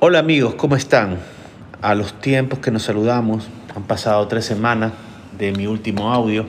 Hola amigos, ¿cómo están? A los tiempos que nos saludamos, han pasado tres semanas de mi último audio,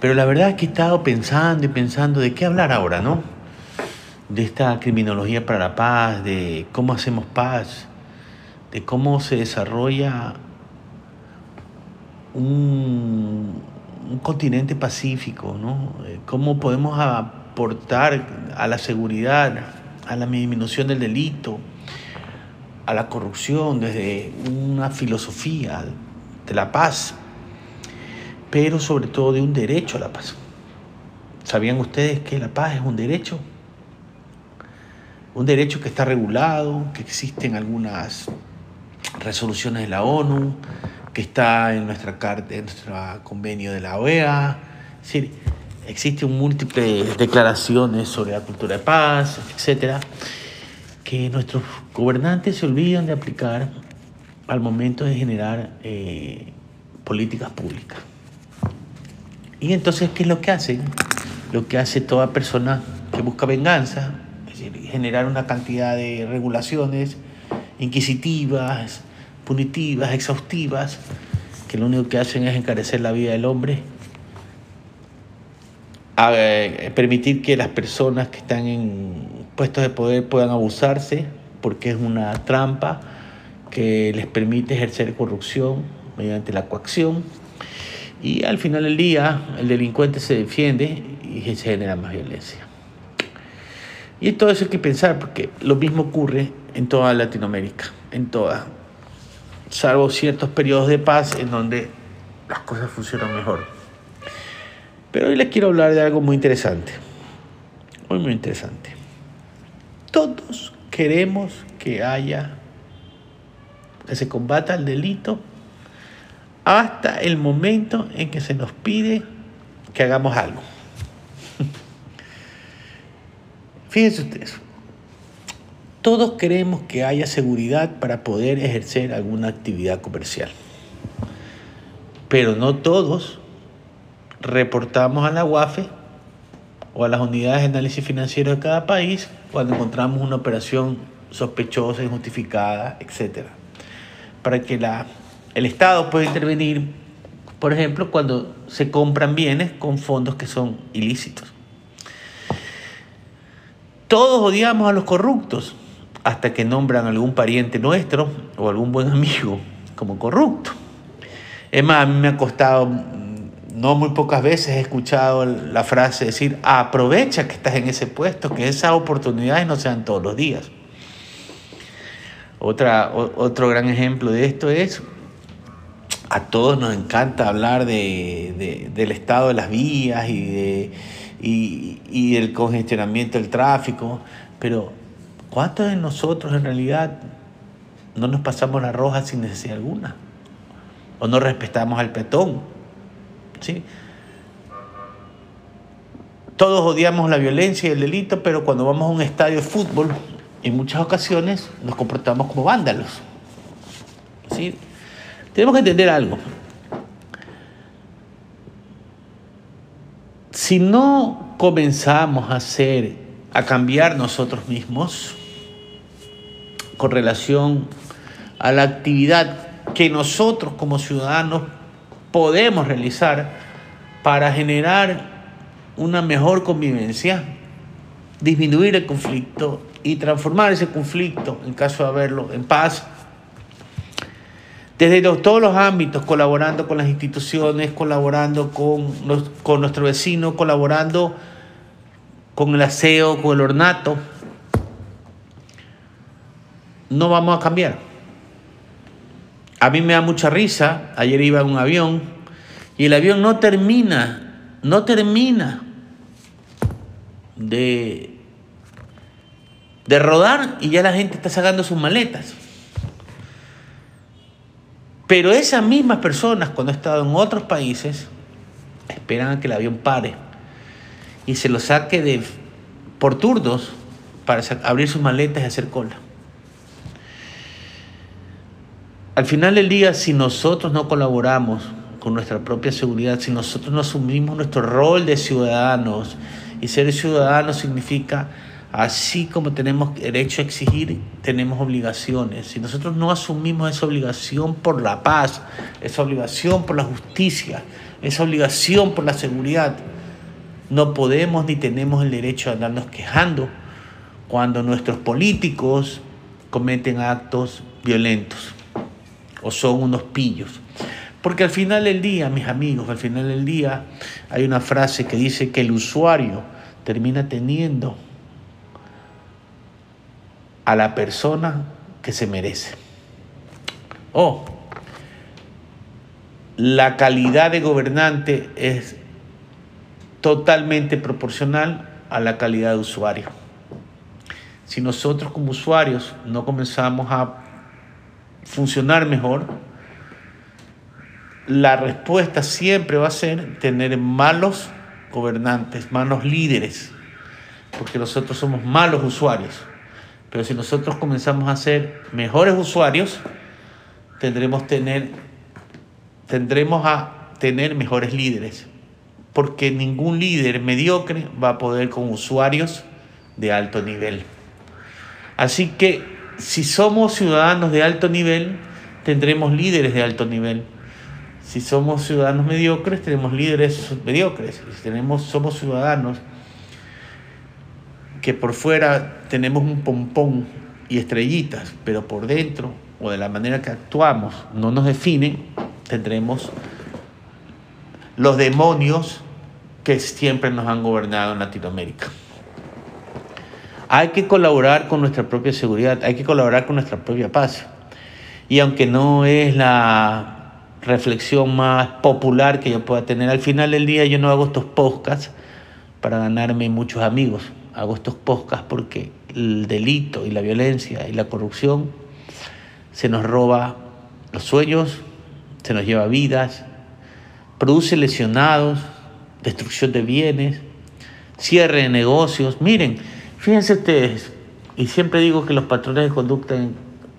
pero la verdad es que he estado pensando y pensando de qué hablar ahora, ¿no? De esta criminología para la paz, de cómo hacemos paz, de cómo se desarrolla un, un continente pacífico, ¿no? Cómo podemos aportar a la seguridad, a la disminución del delito, a la corrupción desde una filosofía de la paz, pero sobre todo de un derecho a la paz. ¿Sabían ustedes que la paz es un derecho? Un derecho que está regulado, que existen algunas resoluciones de la ONU, que está en nuestra carta, en nuestro convenio de la OEA. Es decir, existen múltiples declaraciones sobre la cultura de paz, etcétera que nuestros gobernantes se olvidan de aplicar al momento de generar eh, políticas públicas. Y entonces, ¿qué es lo que hacen? Lo que hace toda persona que busca venganza, es decir, generar una cantidad de regulaciones inquisitivas, punitivas, exhaustivas, que lo único que hacen es encarecer la vida del hombre, eh, permitir que las personas que están en puestos de poder puedan abusarse, porque es una trampa que les permite ejercer corrupción mediante la coacción. Y al final del día, el delincuente se defiende y se genera más violencia. Y todo eso hay que pensar, porque lo mismo ocurre en toda Latinoamérica, en toda, salvo ciertos periodos de paz en donde las cosas funcionan mejor. Pero hoy les quiero hablar de algo muy interesante, muy, muy interesante. Todos queremos que haya, que se combata el delito hasta el momento en que se nos pide que hagamos algo. Fíjense ustedes, todos queremos que haya seguridad para poder ejercer alguna actividad comercial, pero no todos reportamos a la UAFE o a las unidades de análisis financiero de cada país cuando encontramos una operación sospechosa, injustificada, etc. Para que el Estado pueda intervenir, por ejemplo, cuando se compran bienes con fondos que son ilícitos. Todos odiamos a los corruptos hasta que nombran algún pariente nuestro o algún buen amigo como corrupto. Es más, a mí me ha costado no muy pocas veces he escuchado la frase decir, aprovecha que estás en ese puesto, que esas oportunidades no sean todos los días. Otra, otro gran ejemplo de esto es, a todos nos encanta hablar de, del estado de las vías y, de, y del congestionamiento del tráfico, pero ¿cuántos de nosotros en realidad no nos pasamos la roja sin necesidad alguna? ¿O no respetamos al peatón? ¿sí? Todos odiamos la violencia y el delito, pero cuando vamos a un estadio de fútbol, en muchas ocasiones nos comportamos como vándalos. ¿sí? Tenemos que entender algo. Si no comenzamos a hacer, a cambiar nosotros mismos con relación a la actividad que nosotros como ciudadanos podemos realizar para generar una mejor convivencia, disminuir el conflicto y transformar ese conflicto, en caso de haberlo, en paz. Desde todos los ámbitos, colaborando con las instituciones, colaborando con, con nuestro vecino, colaborando con el aseo, con el ornato, no vamos a cambiar. A mí me da mucha risa, ayer iba en un avión y el avión no termina, no termina de, de rodar y ya la gente está sacando sus maletas. Pero esas mismas personas, cuando he estado en otros países, esperan a que el avión pare y se lo saque de, por turnos para abrir sus maletas y hacer cola. Al final del día, si nosotros no colaboramos con nuestra propia seguridad si nosotros no asumimos nuestro rol de ciudadanos. Y ser ciudadanos significa, así como tenemos derecho a exigir, tenemos obligaciones. Si nosotros no asumimos esa obligación por la paz, esa obligación por la justicia, esa obligación por la seguridad, no podemos ni tenemos el derecho a andarnos quejando cuando nuestros políticos cometen actos violentos o son unos pillos. Porque al final del día, mis amigos, al final del día hay una frase que dice que el usuario termina teniendo a la persona que se merece. O la calidad de gobernante es totalmente proporcional a la calidad de usuario. Si nosotros como usuarios no comenzamos a funcionar mejor, la respuesta siempre va a ser tener malos gobernantes, malos líderes, porque nosotros somos malos usuarios. Pero si nosotros comenzamos a ser mejores usuarios, tendremos, tener, tendremos a tener mejores líderes, porque ningún líder mediocre va a poder con usuarios de alto nivel. Así que si somos ciudadanos de alto nivel, tendremos líderes de alto nivel. Si somos ciudadanos mediocres, tenemos líderes mediocres. Si tenemos, somos ciudadanos que por fuera tenemos un pompón y estrellitas, pero por dentro o de la manera que actuamos no nos definen, tendremos los demonios que siempre nos han gobernado en Latinoamérica. Hay que colaborar con nuestra propia seguridad, hay que colaborar con nuestra propia paz. Y aunque no es la reflexión más popular que yo pueda tener, al final del día yo no hago estos podcasts para ganarme muchos amigos. Hago estos podcasts porque el delito y la violencia y la corrupción se nos roba los sueños, se nos lleva vidas, produce lesionados, destrucción de bienes, cierre de negocios. Miren, Fíjense ustedes, y siempre digo que los patrones de conducta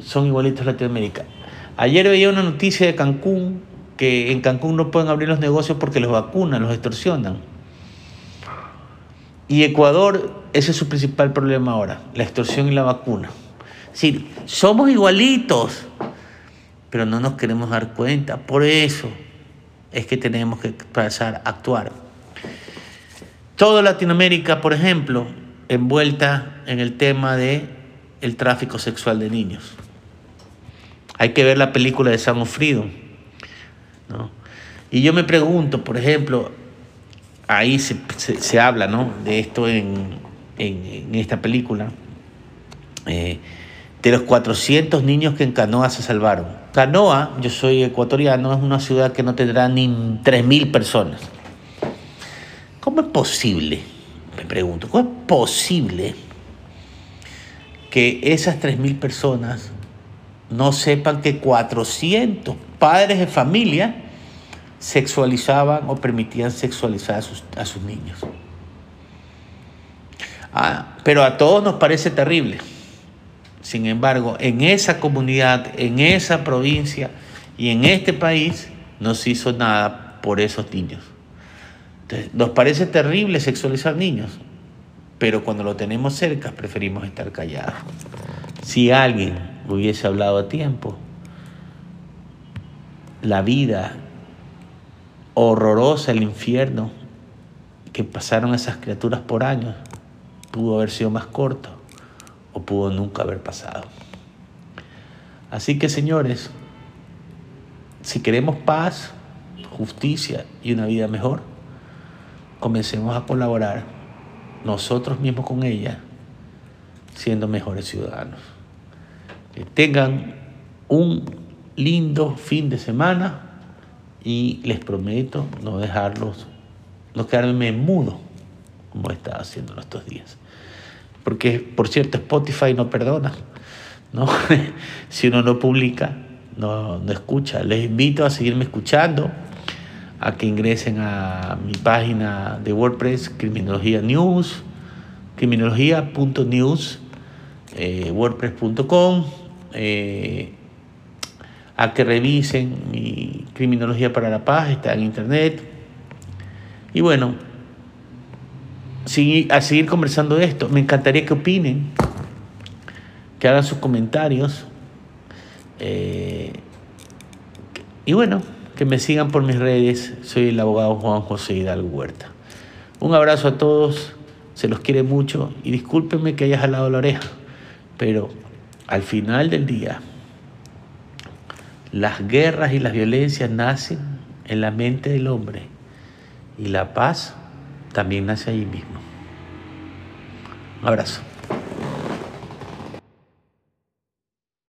son igualitos en Latinoamérica. Ayer veía una noticia de Cancún, que en Cancún no pueden abrir los negocios porque los vacunan, los extorsionan. Y Ecuador, ese es su principal problema ahora, la extorsión y la vacuna. Es somos igualitos, pero no nos queremos dar cuenta. Por eso es que tenemos que pasar a actuar. Toda Latinoamérica, por ejemplo, envuelta en el tema de el tráfico sexual de niños. Hay que ver la película de Sam Freedom. Y yo me pregunto, por ejemplo, ahí se, habla ¿no? de esto en, esta película, eh, de los 400 niños que en Canoa se salvaron. Canoa, yo soy ecuatoriano, es una ciudad que no tendrá ni 3.000 personas. ¿Cómo es posible? Pregunto, ¿cómo es posible que esas 3.000 personas no sepan que 400 padres de familia sexualizaban o permitían sexualizar a sus, a sus niños? Ah, pero a todos nos parece terrible. Sin embargo, en esa comunidad, en esa provincia y en este país no se hizo nada por esos niños nos parece terrible sexualizar niños, pero cuando lo tenemos cerca preferimos estar callados. Si alguien hubiese hablado a tiempo, la vida horrorosa, el infierno que pasaron esas criaturas por años, pudo haber sido más corto o pudo nunca haber pasado. Así que señores, si queremos paz, justicia y una vida mejor, comencemos a colaborar nosotros mismos con ella, siendo mejores ciudadanos. Que tengan un lindo fin de semana y les prometo no dejarlos, no quedarme mudo como estado haciendo en estos días. Porque, por cierto, Spotify no perdona. ¿no? si uno no publica, no, no escucha. Les invito a seguirme escuchando a que ingresen a mi página de WordPress, Criminología News, criminología.news, eh, wordpress.com. Eh, a que revisen mi Criminología para la Paz, está en internet. Y bueno, a seguir conversando de esto, me encantaría que opinen, que hagan sus comentarios. Eh, y bueno, que me sigan por mis redes. Soy el abogado Juan José Hidalgo Huerta. Un abrazo a todos, se los quiere mucho y discúlpenme que haya jalado la oreja, pero al final del día, las guerras y las violencias nacen en la mente del hombre y la paz también nace ahí mismo. Un abrazo.